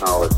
knowledge.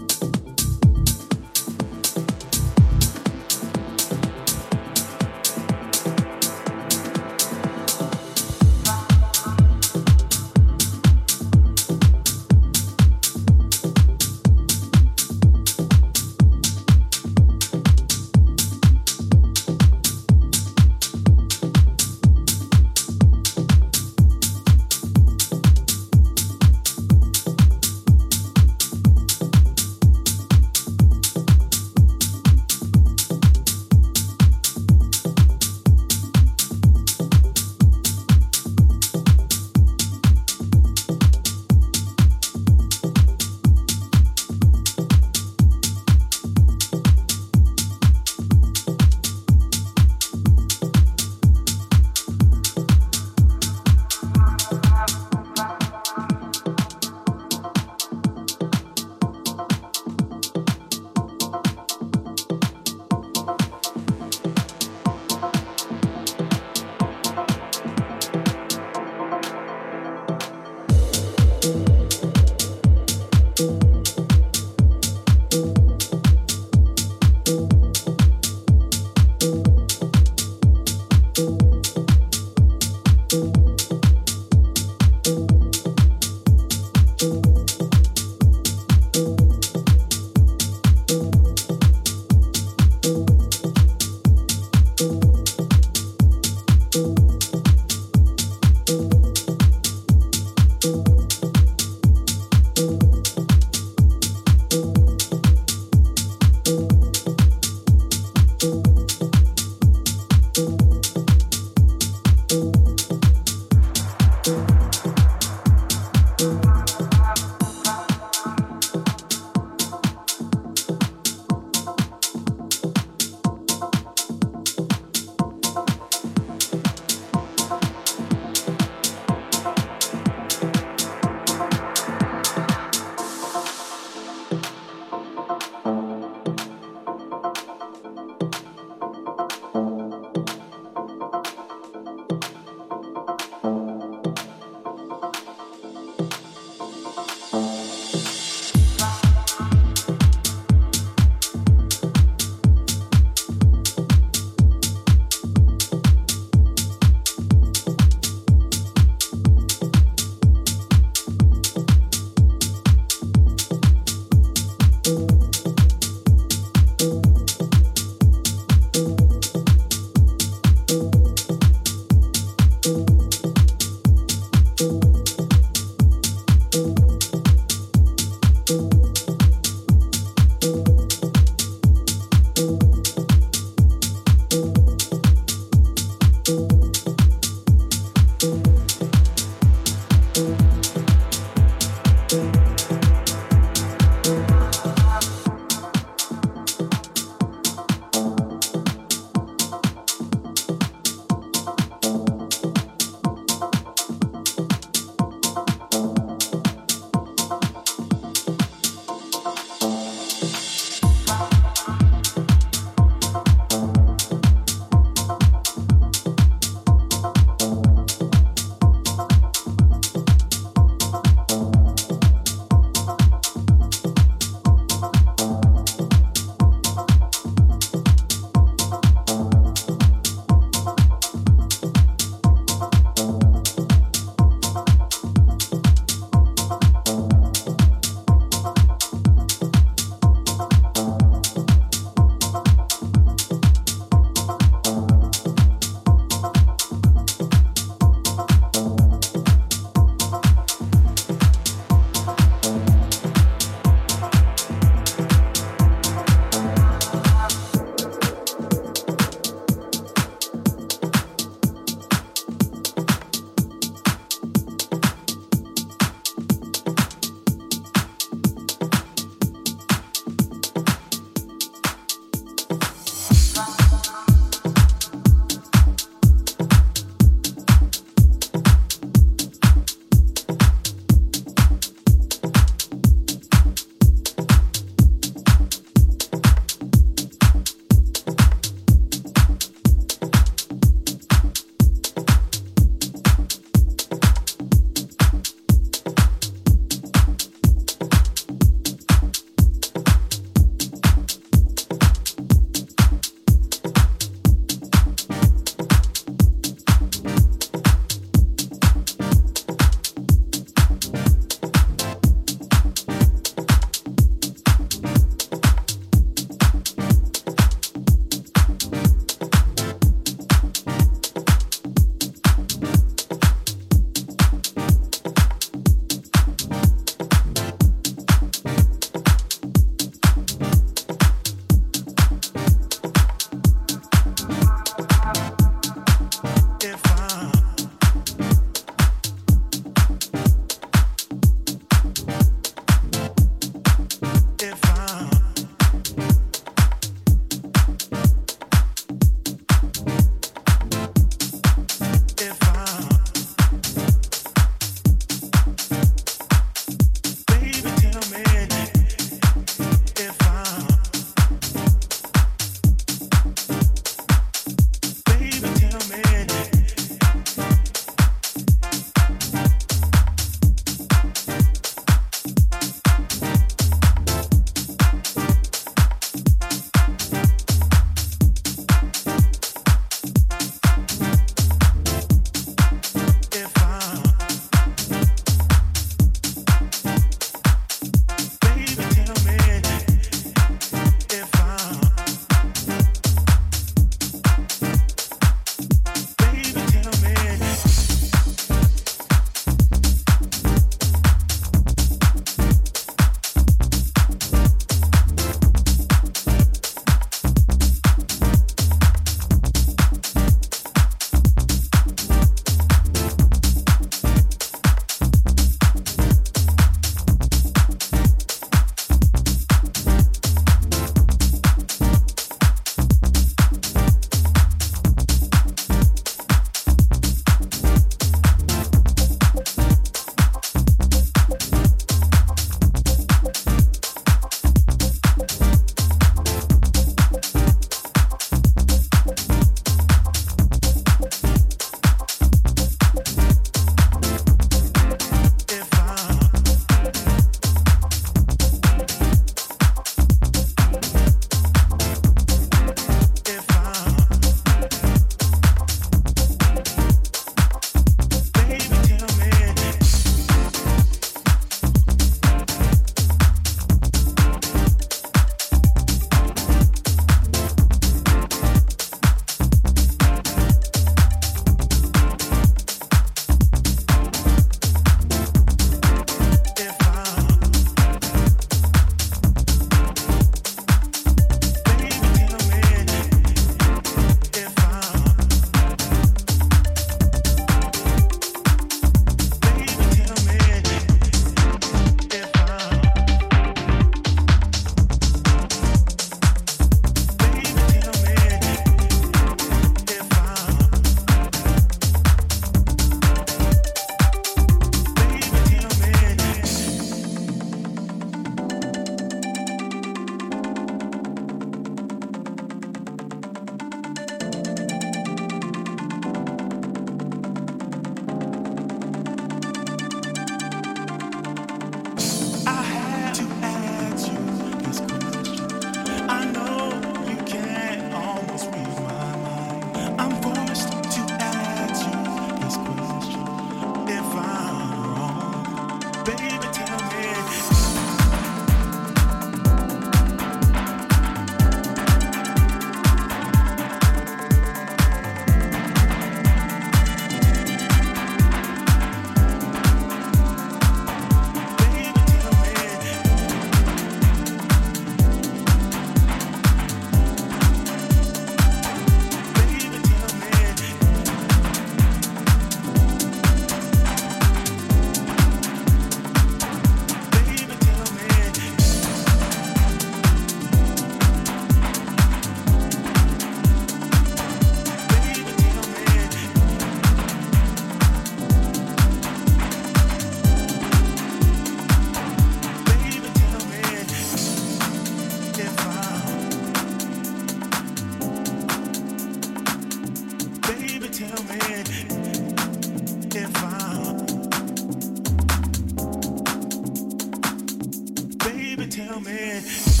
tell me.